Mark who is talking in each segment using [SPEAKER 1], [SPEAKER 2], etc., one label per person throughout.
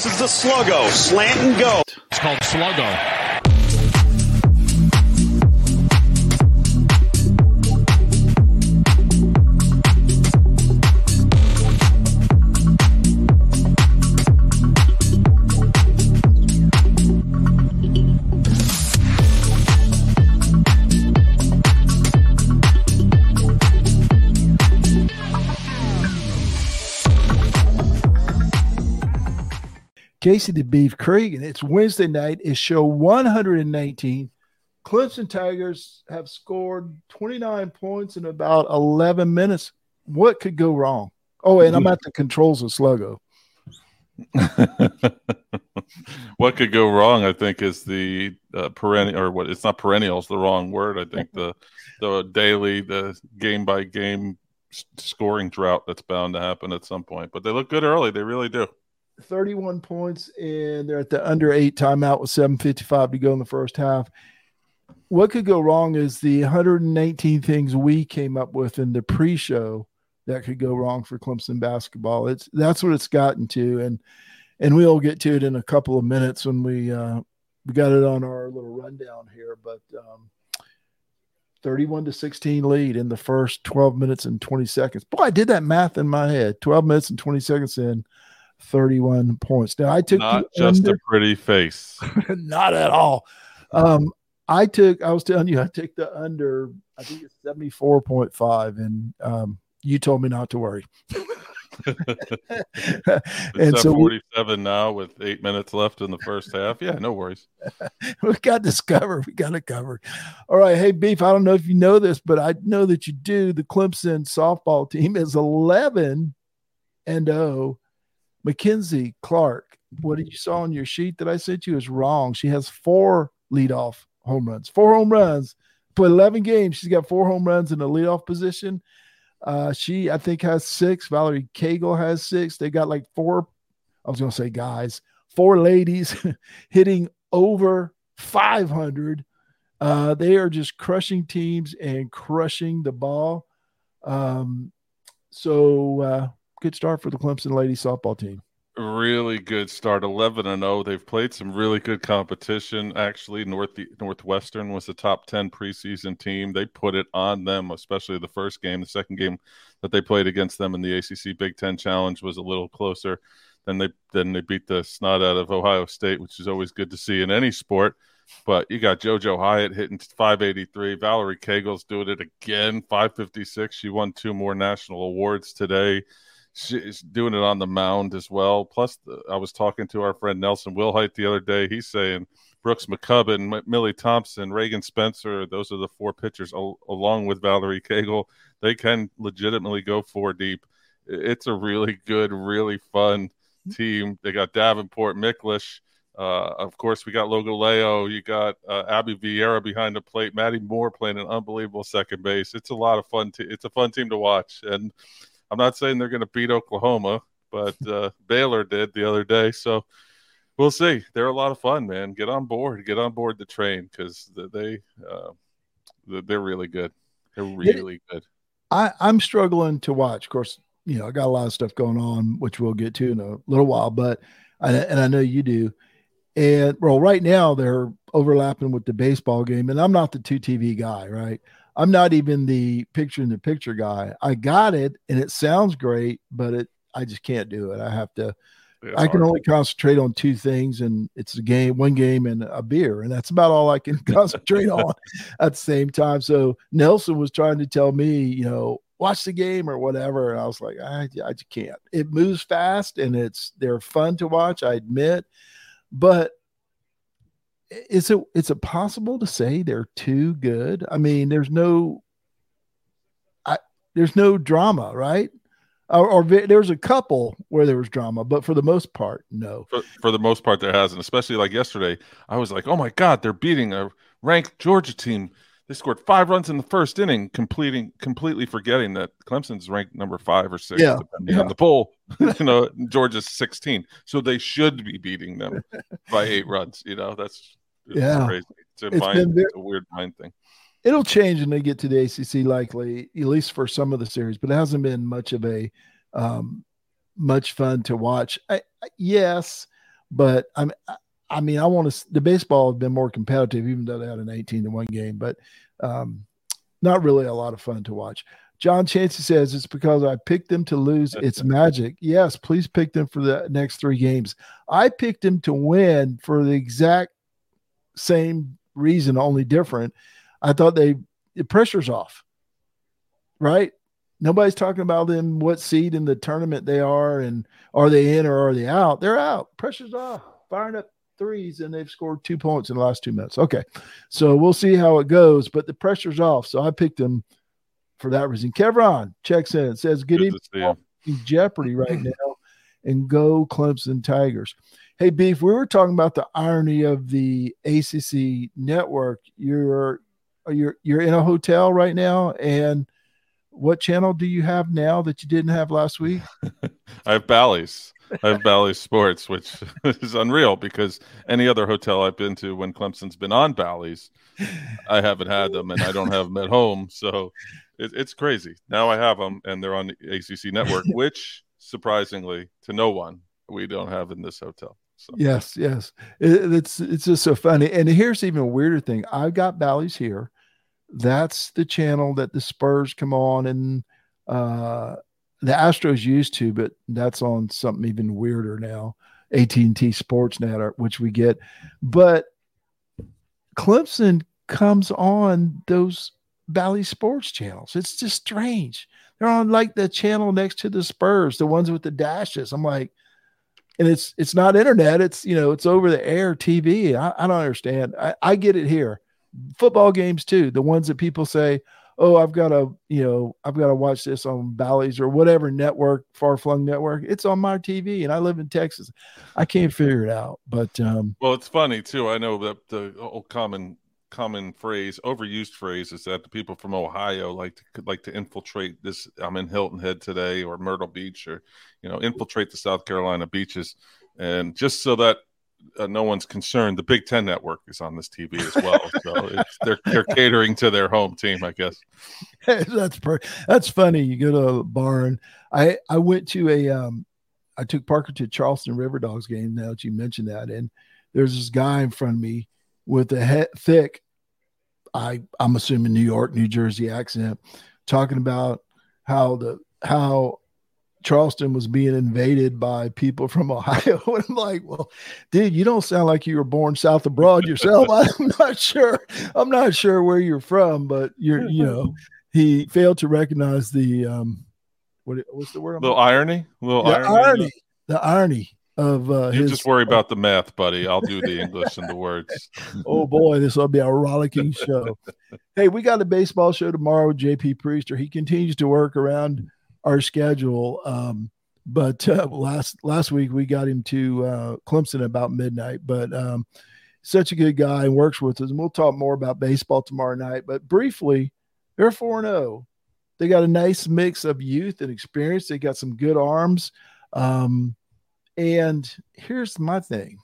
[SPEAKER 1] This is the sluggo, slant and go.
[SPEAKER 2] It's called sluggo.
[SPEAKER 3] Casey the Beef Creek, and it's Wednesday night. It's show 119. Clemson Tigers have scored 29 points in about 11 minutes. What could go wrong? Oh, and I'm at the controls of Sluggo.
[SPEAKER 4] what could go wrong? I think is the uh, perennial, or what? It's not perennial; it's the wrong word. I think the the daily, the game by game scoring drought that's bound to happen at some point. But they look good early; they really do.
[SPEAKER 3] 31 points, and they're at the under eight timeout with 7.55 to go in the first half. What could go wrong is the 119 things we came up with in the pre show that could go wrong for Clemson basketball. It's that's what it's gotten to, and and we'll get to it in a couple of minutes when we uh, we got it on our little rundown here. But um, 31 to 16 lead in the first 12 minutes and 20 seconds. Boy, I did that math in my head. 12 minutes and 20 seconds in. 31 points. Now I took
[SPEAKER 4] not just under, a pretty face.
[SPEAKER 3] not at all. Um, I took I was telling you I took the under I think it's 74.5 and um, you told me not to worry.
[SPEAKER 4] and so 47 now with eight minutes left in the first half. Yeah, no worries.
[SPEAKER 3] we got this covered. We got it covered. All right. Hey, Beef, I don't know if you know this, but I know that you do. The Clemson softball team is 11 and 0 McKenzie Clark, what you saw on your sheet that I sent you is wrong. She has four leadoff home runs, four home runs, put 11 games. She's got four home runs in the leadoff position. Uh, she, I think, has six. Valerie Cagle has six. They got like four, I was going to say guys, four ladies hitting over 500. Uh, they are just crushing teams and crushing the ball. Um, so, uh, good start for the Clemson ladies softball team.
[SPEAKER 4] Really good start, eleven and zero. Oh. They've played some really good competition. Actually, North Northwestern was the top ten preseason team. They put it on them, especially the first game. The second game that they played against them in the ACC Big Ten Challenge was a little closer. Then they then they beat the snot out of Ohio State, which is always good to see in any sport. But you got JoJo Hyatt hitting 583. Valerie Cagle's doing it again, 556. She won two more national awards today she's doing it on the mound as well. Plus, I was talking to our friend Nelson Wilhite the other day. He's saying Brooks McCubbin, Millie Thompson, Reagan Spencer, those are the four pitchers along with Valerie Cagle. They can legitimately go four deep. It's a really good, really fun team. They got Davenport, Miklish. Uh, of course, we got Logoleo. You got uh, Abby Vieira behind the plate. Maddie Moore playing an unbelievable second base. It's a lot of fun. Te- it's a fun team to watch, and I'm not saying they're going to beat Oklahoma, but uh, Baylor did the other day. So we'll see. They're a lot of fun, man. Get on board. Get on board the train because they uh, they're really good. They're really good.
[SPEAKER 3] I, I'm struggling to watch. Of course, you know I got a lot of stuff going on, which we'll get to in a little while. But I, and I know you do. And well, right now they're overlapping with the baseball game, and I'm not the two TV guy, right? I'm not even the picture in the picture guy. I got it and it sounds great, but it I just can't do it. I have to I can hard. only concentrate on two things and it's a game, one game and a beer. And that's about all I can concentrate on at the same time. So Nelson was trying to tell me, you know, watch the game or whatever. And I was like, I, I just can't. It moves fast and it's they're fun to watch, I admit. But is it is it possible to say they're too good? I mean, there's no, I there's no drama, right? Or, or there's a couple where there was drama, but for the most part, no.
[SPEAKER 4] For, for, the most part, there hasn't. Especially like yesterday, I was like, "Oh my god, they're beating a ranked Georgia team." They scored five runs in the first inning, completing completely forgetting that Clemson's ranked number five or six, yeah. depending yeah. on the poll. you know, Georgia's 16, so they should be beating them by eight runs. You know, that's it's
[SPEAKER 3] yeah,
[SPEAKER 4] crazy. It's, a, it's mind, very, it's a weird mind thing.
[SPEAKER 3] It'll change when they get to the ACC, likely at least for some of the series, but it hasn't been much of a um, much fun to watch. I, yes, but I'm. I mean, I want to. The baseball has been more competitive, even though they had an 18 to one game, but um, not really a lot of fun to watch. John Chancey says it's because I picked them to lose. It's magic. Yes, please pick them for the next three games. I picked them to win for the exact same reason, only different. I thought they the pressure's off, right? Nobody's talking about them what seed in the tournament they are and are they in or are they out? They're out. Pressure's off. Firing up threes and they've scored two points in the last two minutes. Okay. So we'll see how it goes, but the pressure's off. So I picked them for that reason. Kevron checks in says, Good, Good evening. Jeopardy right now and go Clemson Tigers. Hey, Beef, we were talking about the irony of the ACC network. You're you're you're in a hotel right now, and what channel do you have now that you didn't have last week?
[SPEAKER 4] I have Bally's. I have Bally's Sports, which is unreal because any other hotel I've been to when Clemson's been on Bally's, I haven't had them, and I don't have them at home. So it, it's crazy. Now I have them, and they're on the ACC network, which surprisingly to no one we don't have in this hotel.
[SPEAKER 3] So. Yes, yes. It, it's it's just so funny. And here's even a weirder thing. I've got Bally's here. That's the channel that the Spurs come on and uh the Astros used to, but that's on something even weirder now. AT&T Sports Sportsnet, which we get. But Clemson comes on those Bally Sports channels. It's just strange. They're on like the channel next to the Spurs, the ones with the dashes. I'm like, and it's it's not internet. It's you know it's over the air TV. I, I don't understand. I, I get it here. Football games too. The ones that people say, oh, I've got to you know I've got to watch this on Bally's or whatever network, far flung network. It's on my TV, and I live in Texas. I can't figure it out. But um,
[SPEAKER 4] well, it's funny too. I know that the old common common phrase, overused phrase, is that the people from Ohio like to like to infiltrate this. I'm in Hilton Head today, or Myrtle Beach, or you know, infiltrate the South Carolina beaches, and just so that uh, no one's concerned, the Big Ten Network is on this TV as well. so they're they're catering to their home team, I guess.
[SPEAKER 3] that's per- that's funny. You go to a barn. I I went to a um, I took Parker to Charleston River Dogs game. Now that you mentioned that, and there's this guy in front of me with a he- thick, I I'm assuming New York, New Jersey accent, talking about how the how Charleston was being invaded by people from Ohio. and I'm like, well, dude, you don't sound like you were born south abroad yourself. I'm not sure. I'm not sure where you're from, but you're, you know, he failed to recognize the um what what's the word?
[SPEAKER 4] A little irony. Little
[SPEAKER 3] the
[SPEAKER 4] irony.
[SPEAKER 3] irony. The irony of uh,
[SPEAKER 4] you
[SPEAKER 3] his,
[SPEAKER 4] just worry about the math, buddy. I'll do the English and the words.
[SPEAKER 3] oh boy, this will be a rollicking show. hey, we got a baseball show tomorrow with JP Priester. He continues to work around our schedule. Um, but uh, last last week we got him to uh, Clemson about midnight. But um, such a good guy and works with us. And we'll talk more about baseball tomorrow night. But briefly, they're four zero. Oh. They got a nice mix of youth and experience. They got some good arms. Um, and here's my thing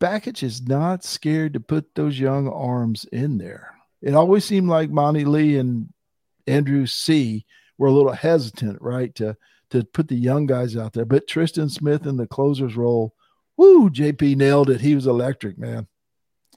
[SPEAKER 3] Bakich is not scared to put those young arms in there. It always seemed like Monte Lee and Andrew C were a little hesitant, right, to to put the young guys out there. But Tristan Smith in the closer's role, woo, JP nailed it. He was electric, man.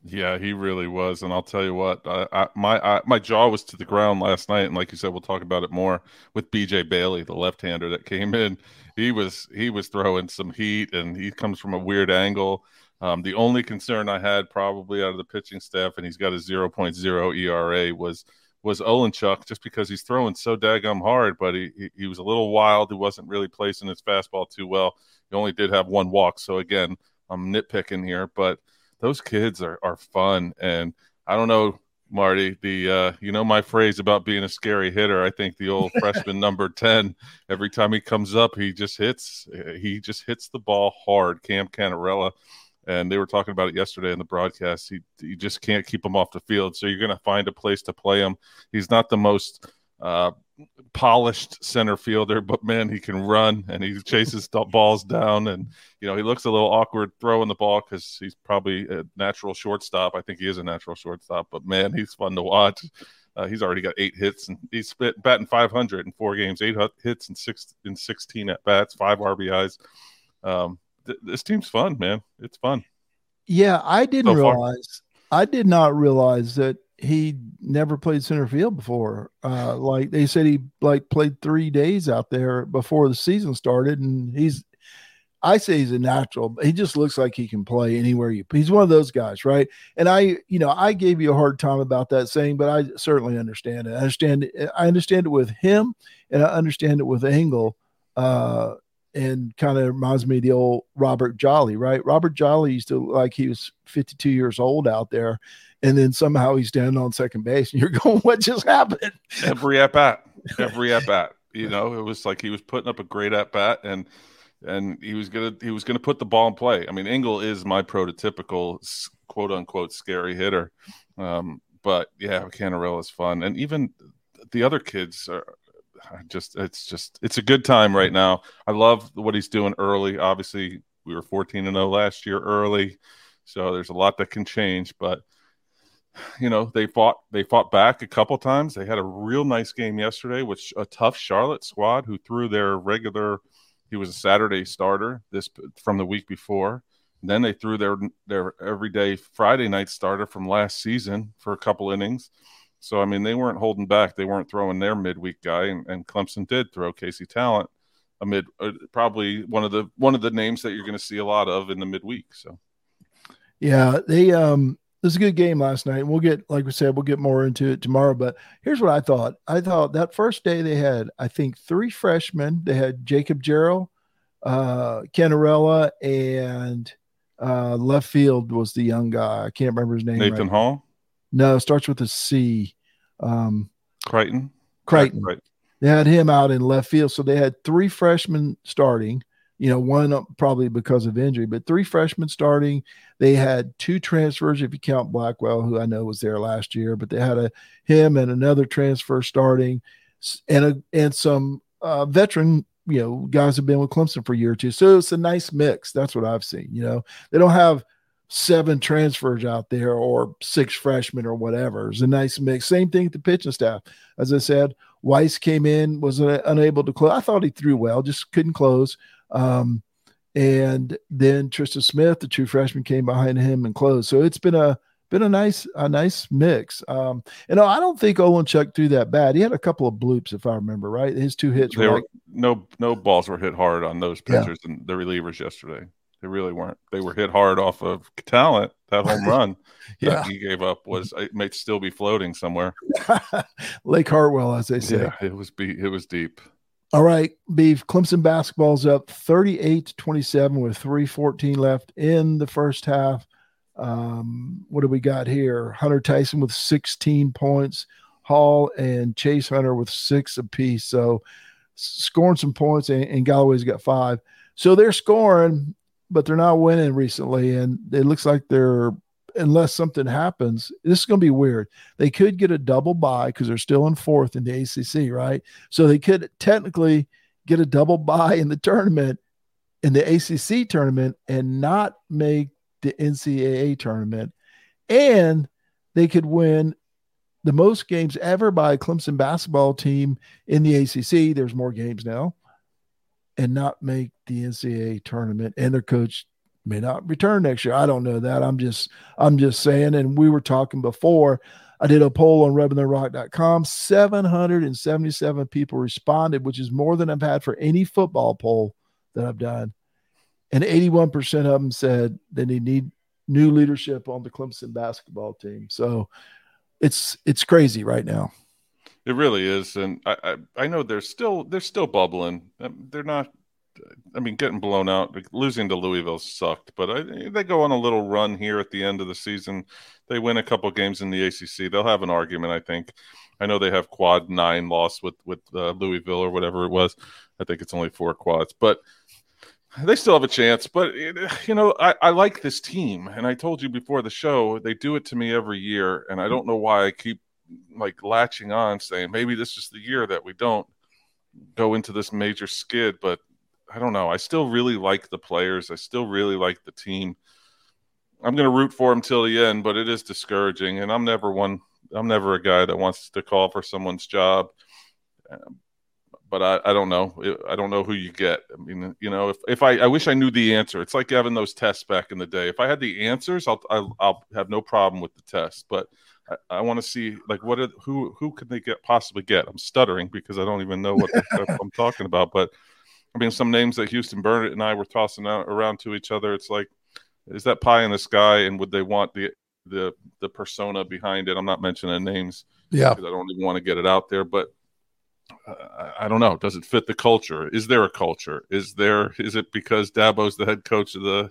[SPEAKER 4] Yeah, he really was, and I'll tell you what, I, I, my I, my jaw was to the ground last night, and like you said, we'll talk about it more with B.J. Bailey, the left-hander that came in he was he was throwing some heat, and he comes from a weird angle. Um, the only concern I had probably out of the pitching staff, and he's got a 0.0 ERA, was was Olenchuk, just because he's throwing so daggum hard, but he, he, he was a little wild. He wasn't really placing his fastball too well. He only did have one walk, so again, I'm nitpicking here, but those kids are are fun, and I don't know Marty. The uh, you know my phrase about being a scary hitter. I think the old freshman number ten. Every time he comes up, he just hits. He just hits the ball hard. Cam Cannarella, and they were talking about it yesterday in the broadcast. He you just can't keep him off the field. So you're going to find a place to play him. He's not the most uh, polished center fielder, but man, he can run and he chases balls down. And, you know, he looks a little awkward throwing the ball because he's probably a natural shortstop. I think he is a natural shortstop, but man, he's fun to watch. Uh, he's already got eight hits and he's batting 500 in four games, eight hits and six in 16 at bats, five RBIs. Um, th- this team's fun, man. It's fun.
[SPEAKER 3] Yeah, I didn't so realize. I did not realize that he never played center field before. Uh, like they said, he like played three days out there before the season started, and he's. I say he's a natural, he just looks like he can play anywhere you. He's one of those guys, right? And I, you know, I gave you a hard time about that saying, but I certainly understand it. I understand. I understand it with him, and I understand it with Engel. Uh, and kind of reminds me of the old Robert Jolly, right? Robert Jolly used to like he was 52 years old out there, and then somehow he's standing on second base, and you're going, "What just happened?"
[SPEAKER 4] Every at bat, every at bat. You know, it was like he was putting up a great at bat, and and he was gonna he was gonna put the ball in play. I mean, Engel is my prototypical quote unquote scary hitter, um, but yeah, Cannarella is fun, and even the other kids are just it's just it's a good time right now. I love what he's doing early. Obviously, we were 14 and 0 last year early, so there's a lot that can change. But you know, they fought they fought back a couple times. They had a real nice game yesterday with a tough Charlotte squad who threw their regular. He was a Saturday starter this from the week before. And then they threw their their everyday Friday night starter from last season for a couple innings so I mean, they weren't holding back. They weren't throwing their midweek guy, and, and Clemson did throw Casey Tallent amid uh, probably one of the one of the names that you're going to see a lot of in the midweek. So,
[SPEAKER 3] yeah, they um, this was a good game last night. And we'll get, like we said, we'll get more into it tomorrow. But here's what I thought. I thought that first day they had, I think, three freshmen. They had Jacob Jarrell, uh, Cannarella, and uh, left field was the young guy. I can't remember his name.
[SPEAKER 4] Nathan right Hall.
[SPEAKER 3] No, starts with a C. Um,
[SPEAKER 4] Crichton.
[SPEAKER 3] Crichton. Right. They had him out in left field. So they had three freshmen starting, you know, one probably because of injury, but three freshmen starting. They had two transfers, if you count Blackwell, who I know was there last year, but they had a him and another transfer starting and a, and some uh, veteran you know guys have been with Clemson for a year or two. So it's a nice mix. That's what I've seen. You know, they don't have seven transfers out there or six freshmen or whatever. It's a nice mix. Same thing with the pitching staff. As I said, Weiss came in, was unable to close. I thought he threw well, just couldn't close. Um, and then Tristan Smith, the true freshman, came behind him and closed. So it's been a been a nice a nice mix. Um, and I don't think Chuck threw that bad. He had a couple of bloops, if I remember right. His two hits
[SPEAKER 4] were, like, no no balls were hit hard on those pitchers yeah. and the relievers yesterday. They really weren't. They were hit hard off of Tallent. That home run yeah. that he gave up was it may still be floating somewhere.
[SPEAKER 3] Lake Hartwell, as they say.
[SPEAKER 4] Yeah, it was be it was deep.
[SPEAKER 3] All right, Beef. Clemson basketball's up 38 to 27 with 314 left in the first half. Um, what do we got here? Hunter Tyson with 16 points, Hall and Chase Hunter with six apiece. So scoring some points, and, and Galloway's got five. So they're scoring but they're not winning recently, and it looks like they're unless something happens, this is going to be weird. They could get a double bye because they're still in fourth in the ACC, right? So they could technically get a double bye in the tournament, in the ACC tournament, and not make the NCAA tournament. And they could win the most games ever by a Clemson basketball team in the ACC. There's more games now and not make the NCAA tournament, and their coach may not return next year. I don't know that. I'm just I'm just saying. And we were talking before. I did a poll on RubbingtheRock.com. 777 people responded, which is more than I've had for any football poll that I've done. And 81% of them said that they need new leadership on the Clemson basketball team. So it's it's crazy right now.
[SPEAKER 4] It really is, and I, I, I know they're still they're still bubbling. Um, they're not. I mean, getting blown out, losing to Louisville sucked, but I, they go on a little run here at the end of the season. They win a couple games in the ACC. They'll have an argument, I think. I know they have quad nine loss with with uh, Louisville or whatever it was. I think it's only four quads, but they still have a chance. But you know, I, I like this team, and I told you before the show they do it to me every year, and I don't know why I keep like latching on, saying maybe this is the year that we don't go into this major skid. But I don't know. I still really like the players. I still really like the team. I'm going to root for them till the end, but it is discouraging. And I'm never one. I'm never a guy that wants to call for someone's job. Um, but I, I don't know. I don't know who you get. I mean, you know, if, if I, I wish I knew the answer. It's like having those tests back in the day. If I had the answers, I'll I'll, I'll have no problem with the test. But I, I want to see like what are, who who could they get possibly get? I'm stuttering because I don't even know what I'm talking about. But I mean, some names that Houston Burnett and I were tossing out around to each other. It's like, is that pie in the sky? And would they want the the the persona behind it? I'm not mentioning names.
[SPEAKER 3] Yeah,
[SPEAKER 4] because I don't even want to get it out there. But uh, I don't know. Does it fit the culture? Is there a culture? Is there? Is it because Dabo's the head coach of the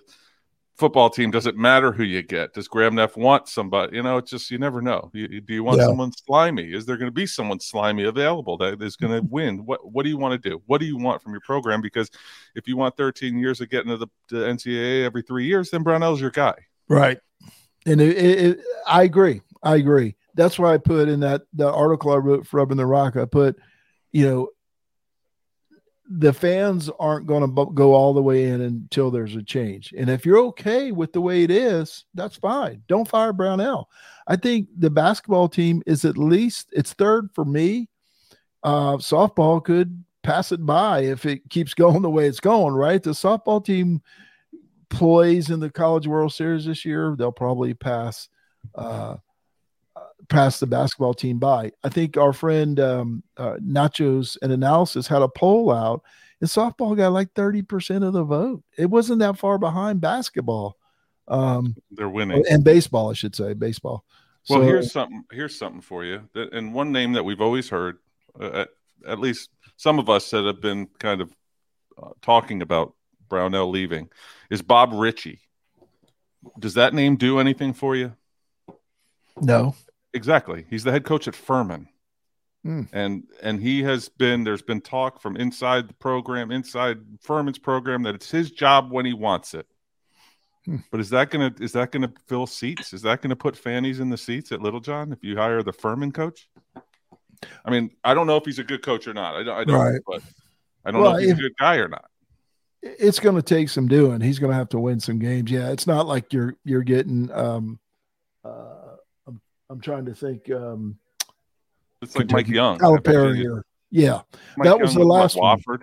[SPEAKER 4] football team? Does it matter who you get? Does Graham Neff want somebody? You know, it's just you never know. You, do you want yeah. someone slimy? Is there going to be someone slimy available that is going to win? What What do you want to do? What do you want from your program? Because if you want 13 years of getting to the, the NCAA every three years, then Brownell's your guy.
[SPEAKER 3] Right. And it, it, it, I agree. I agree. That's why I put in that that article I wrote for Rubbing the Rock. I put you know, the fans aren't going to go all the way in until there's a change. And if you're okay with the way it is, that's fine. Don't fire Brownell. I think the basketball team is at least it's third for me. Uh, softball could pass it by if it keeps going the way it's going, right? The softball team plays in the College World Series this year. They'll probably pass uh, pass the basketball team by. I think our friend um, uh, Nachos and Analysis had a poll out, and softball got like 30% of the vote. It wasn't that far behind basketball. Um,
[SPEAKER 4] They're winning.
[SPEAKER 3] And baseball, I should say, baseball.
[SPEAKER 4] Well, so, here's something. Here's something for you. And one name that we've always heard, uh, at, at, least some of us that have been kind of uh, talking about Brownell leaving, is Bob Richey. Does that name do anything for you?
[SPEAKER 3] No.
[SPEAKER 4] Exactly. He's the head coach at Furman. Mm. And and he has been there's been talk from inside the program, inside Furman's program that it's his job when he wants it. Hmm. But is that gonna is that gonna fill seats? Is that gonna put fannies in the seats at Littlejohn if you hire the Furman coach? I mean, I don't know if he's a good coach or not. I don't, I don't right. but I don't well, know if he's if, a good guy or not.
[SPEAKER 3] It's going to take some doing. He's going to have to win some games. Yeah, it's not like you're you're getting um, uh, I'm trying to think. Um,
[SPEAKER 4] it's like Mike Young,
[SPEAKER 3] Calipari, or yeah, Mike that was the last one. Wofford.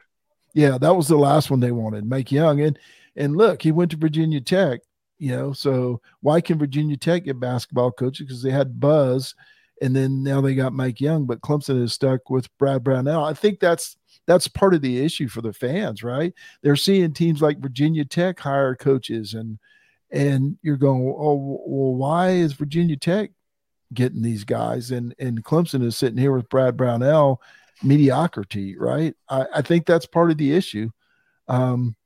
[SPEAKER 3] Yeah, that was the last one they wanted, Mike Young, and and look, he went to Virginia Tech. You know, so why can Virginia Tech get basketball coaches? Because they had Buzz, and then now they got Mike Young, but Clemson is stuck with Brad Brownell. I think that's that's part of the issue for the fans, right? They're seeing teams like Virginia Tech hire coaches, and and you're going, oh, well, why is Virginia Tech getting these guys, and and Clemson is sitting here with Brad Brownell, mediocrity, right? I, I think that's part of the issue. Um,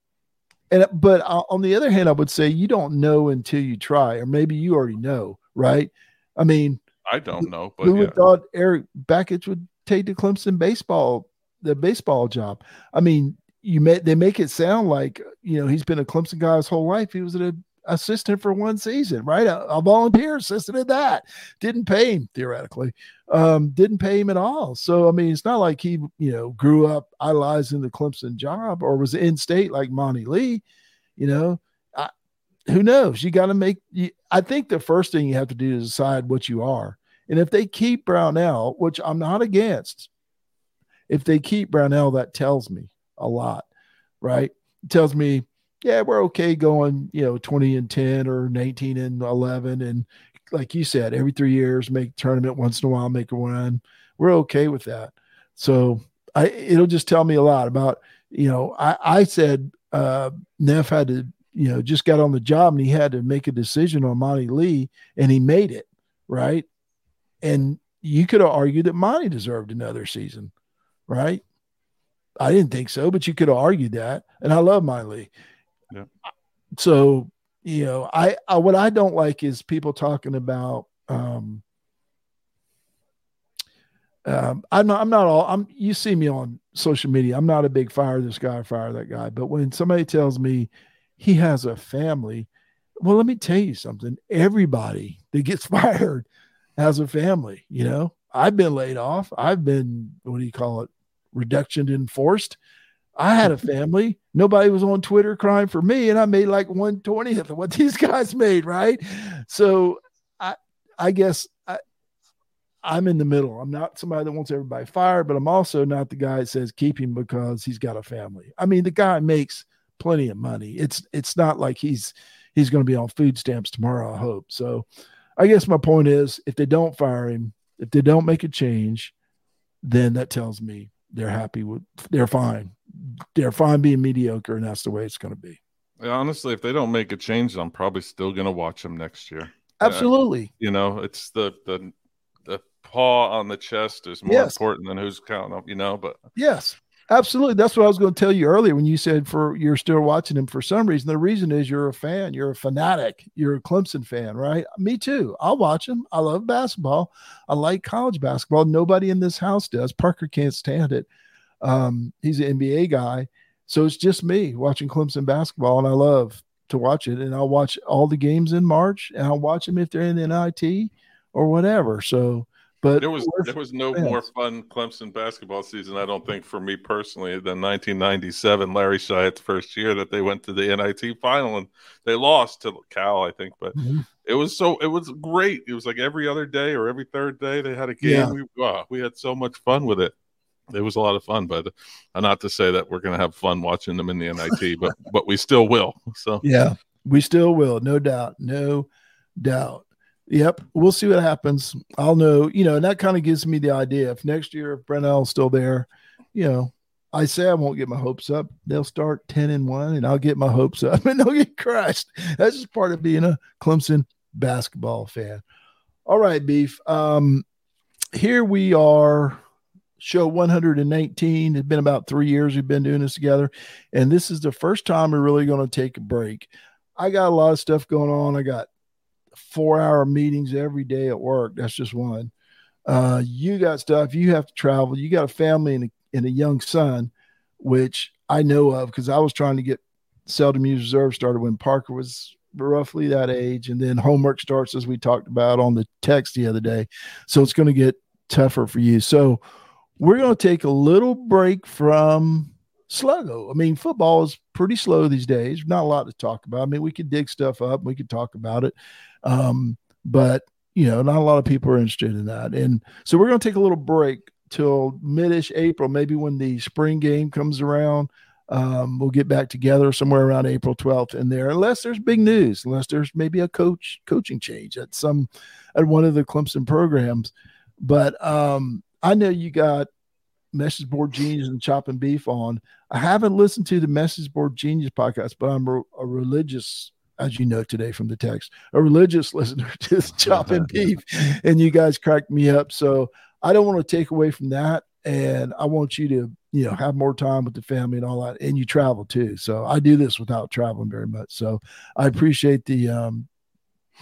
[SPEAKER 3] and but on the other hand, I would say you don't know until you try, or maybe you already know, right? I mean,
[SPEAKER 4] I don't know, but
[SPEAKER 3] who
[SPEAKER 4] yeah.
[SPEAKER 3] would thought Erik Bakich would take the Clemson baseball the baseball job? I mean, you may they make it sound like you know he's been a Clemson guy his whole life. He was at a assistant for one season, right? A, a, volunteer assistant at that. Didn't pay him theoretically. Um, didn't pay him at all. So I mean, it's not like he, you know, grew up idolizing the Clemson job or was in state like Monte Lee. You know, I, who knows? You got to make. You, I think the first thing you have to do is decide what you are. And if they keep Brownell, which I'm not against, if they keep Brownell, that tells me a lot, right? It tells me yeah, we're okay going, you know, 20 and 10 or 19 and 11. And like you said, every three years, make tournament once in a while, make a run. We're okay with that. So I, it'll just tell me a lot about, you know, I, I said, uh, Neff had to, you know, just got on the job and he had to make a decision on Monte Lee and he made it. Right. And you could have argued that Monte deserved another season. Right. I didn't think so, but you could have argued that. And I love Monte Lee. So, you know, I, I what I don't like is people talking about um um, I'm not, I'm not all, I'm, you see me on social media. I'm not a big fire this guy, fire that guy. But when somebody tells me he has a family, well, let me tell you something. Everybody that gets fired has a family. You know, I've been laid off. I've been, what do you call it? Reduction enforced. I had a family. Nobody was on Twitter crying for me, and I made like one twentieth of what these guys made, right? So I I guess I I'm in the middle. I'm not somebody that wants everybody fired, but I'm also not the guy that says keep him because he's got a family. I mean, the guy makes plenty of money. It's it's not like he's he's going to be on food stamps tomorrow. I hope so. I guess my point is, if they don't fire him, if they don't make a change, then that tells me they're happy with they're fine. They're fine being mediocre, and that's the way it's going to be.
[SPEAKER 4] Yeah, honestly, if they don't make a change, I'm probably still going to watch them next year.
[SPEAKER 3] Absolutely.
[SPEAKER 4] Uh, you know, it's the the the paw on the chest is more yes. important than who's counting up. You know, but
[SPEAKER 3] yes, absolutely. That's what I was going to tell you earlier when you said for you're still watching him for some reason. The reason is you're a fan. You're a fanatic. You're a Clemson fan, right? Me too. I'll watch him. I love basketball. I like college basketball. Nobody in this house does. Parker can't stand it. Um, he's an NBA guy. So it's just me watching Clemson basketball, and I love to watch it. And I'll watch all the games in March, and I'll watch them if they're in the NIT or whatever. So, but
[SPEAKER 4] there was there was no fans. more fun Clemson basketball season, I don't think, for me personally, than 1997, Larry Shyatt's first year that they went to the NIT final and they lost to Cal, I think. But mm-hmm. it was so it was great. It was like every other day or every third day they had a game. Yeah. We, oh, we had so much fun with it it was a lot of fun. But uh, not to say that we're going to have fun watching them in the NIT, but but we still will. So
[SPEAKER 3] yeah, we still will, no doubt, no doubt. Yep, we'll see what happens. I'll know, you know, and that kind of gives me the idea. If next year, if Brownell's still there, you know, I say I won't get my hopes up. They'll start 10 and 1 and I'll get my hopes up and they'll get crushed. That's just part of being a Clemson basketball fan. All right, Beef. Um, here we are show 119. It's been about three years we've been doing this together. And this is the first time we're really going to take a break. I got a lot of stuff going on. I got four hour meetings every day at work. That's just one. Uh, you got stuff. You have to travel. You got a family and a, and a young son, which I know of because I was trying to get Seldom Used Reserve started when Parker was roughly that age. And then homework starts, as we talked about on the text the other day. So it's going to get tougher for you. So, we're going to take a little break from Sluggo. I mean, football is pretty slow these days. Not a lot to talk about. I mean, we could dig stuff up, we could talk about it, um, but you know, not a lot of people are interested in that. And so we're going to take a little break till midish April, maybe when the spring game comes around. Um, we'll get back together somewhere around April 12th in there, unless there's big news, unless there's maybe a coach coaching change at some at one of the Clemson programs. But um, I know you got Message Board Genius and Chopping Beef on. I haven't listened to the Message Board Genius podcast, but I'm a, a religious, as you know today from the text, a religious listener to Chopping Beef, and you guys cracked me up. So I don't want to take away from that, and I want you to, you know, have more time with the family and all that. And you travel too, so I do this without traveling very much. So I appreciate the um,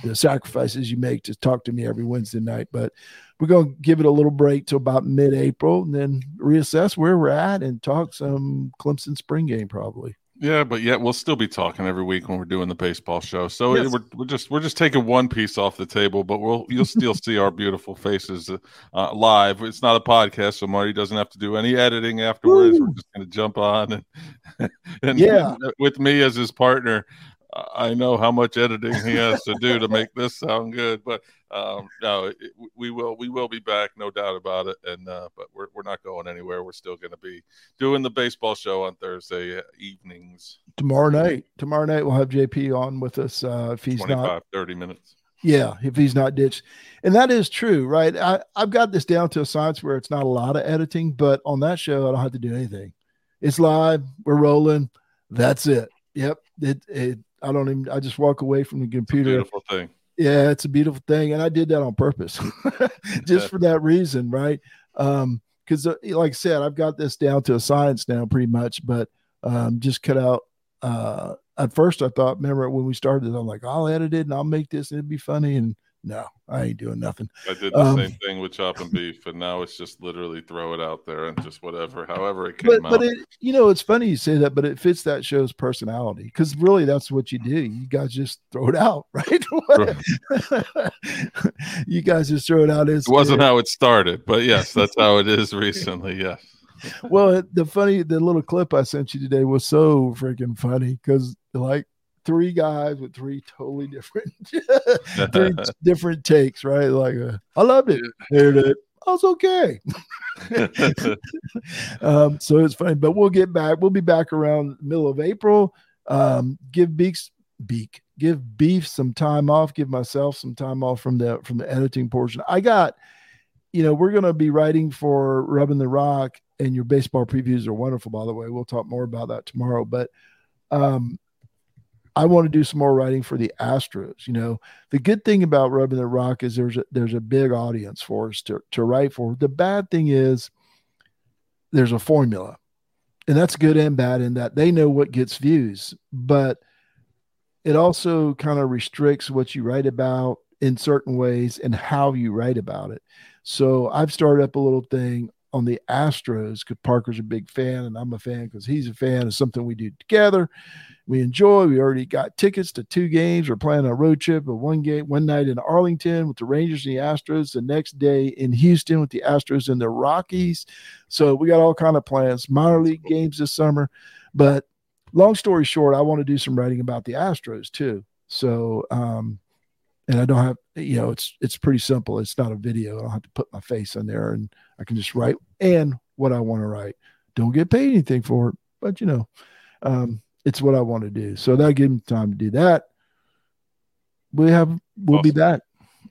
[SPEAKER 3] the sacrifices you make to talk to me every Wednesday night. But we're going to give it a little break till about mid April and then reassess where we're at and talk some Clemson spring game probably.
[SPEAKER 4] Yeah, but yet we'll still be talking every week when we're doing the baseball show. So yes. we're, we're just we're just taking one piece off the table, but we'll you'll still see our beautiful faces uh, live. It's not a podcast, so Marty doesn't have to do any editing afterwards. Woo. We're just going to jump on and, and
[SPEAKER 3] yeah,
[SPEAKER 4] with me as his partner, I know how much editing he has to do to make this sound good, but um, no, it, we will we will be back, no doubt about it. And uh, but we're we're not going anywhere. We're still going to be doing the baseball show on Thursday uh, evenings.
[SPEAKER 3] Tomorrow night, tomorrow night we'll have JP on with us uh, if he's not
[SPEAKER 4] 30 minutes.
[SPEAKER 3] Yeah, if he's not ditched. And that is true, right? I, I've got this down to a science where it's not a lot of editing, but on that show, I don't have to do anything. It's live, we're rolling. That's it. Yep. It, it I don't even. I just walk away from the computer.
[SPEAKER 4] beautiful thing.
[SPEAKER 3] Yeah, it's a beautiful thing, and I did that on purpose, just for that reason, right? Um, because uh, like I said, I've got this down to a science now, pretty much. But um, just cut out. Uh, at first, I thought, remember when we started, I'm like, I'll edit it and I'll make this and it'd be funny, and no, I ain't doing nothing.
[SPEAKER 4] I did the um, same thing with chopping beef, and now it's just literally throw it out there and just whatever, however it came
[SPEAKER 3] but,
[SPEAKER 4] out.
[SPEAKER 3] But it, you know, it's funny you say that, but it fits that show's personality because really that's what you do. You guys just throw it out, right? you guys just throw it out. As
[SPEAKER 4] it wasn't how it started, but yes, that's how it is recently. Yes.
[SPEAKER 3] well, the funny, the little clip I sent you today was so freaking funny because like three guys with three totally different, three different takes, right? Like, uh, I loved it. Hated it. I was okay. um, so it's funny, but we'll get back. We'll be back around middle of April. Um, give Beaks Beak give Beef some time off. Give myself some time off from the from the editing portion. I got, you know, we're going to be writing for Rubbing the Rock, and your baseball previews are wonderful. By the way, we'll talk more about that tomorrow. But um, I want to do some more writing for the Astros. You know, the good thing about Rubbing the Rock is there's a there's a big audience for us to to write for. The bad thing is there's a formula, and that's good and bad in that they know what gets views, but it also kind of restricts what you write about in certain ways and how you write about it. So I've started up a little thing on the Astros because Parker's a big fan and I'm a fan because he's a fan of something we do together. We enjoy. We already got tickets to two games. We're planning a road trip of one game, one night in Arlington with the Rangers and the Astros. The next day in Houston with the Astros and the Rockies. So we got all kind of plans. Minor league games this summer, but long story short, I want to do some writing about the Astros too. So, um, and I don't have, you know, it's it's pretty simple. It's not a video. I don't have to put my face in there, and I can just write and what I want to write. Don't get paid anything for it, but you know, um, it's what I want to do. So that gives me time to do that. We have we'll awesome. be back.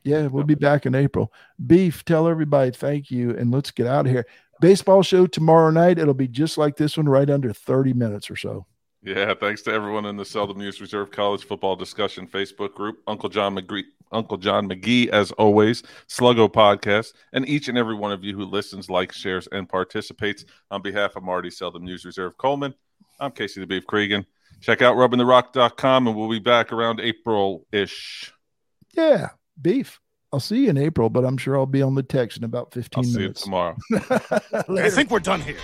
[SPEAKER 3] Yeah, we'll be back in April. Beef, tell everybody thank you and let's get out of here. Baseball show tomorrow night. It'll be just like this one, right under 30 minutes or so.
[SPEAKER 4] Yeah, thanks to everyone in the Seldom Used Reserve College Football Discussion Facebook group, Uncle John McGee, Uncle John McGee, as always, Sluggo Podcast, and each and every one of you who listens, likes, shares, and participates. On behalf of Marty Seldom Used Reserve Coleman, I'm Casey the Beef Cregan. Check out rubbingtherock.com, and we'll be back around April ish.
[SPEAKER 3] Yeah, beef. I'll see you in April, but I'm sure I'll be on the text in about 15
[SPEAKER 4] I'll
[SPEAKER 3] minutes.
[SPEAKER 4] See you tomorrow.
[SPEAKER 1] I think we're done here.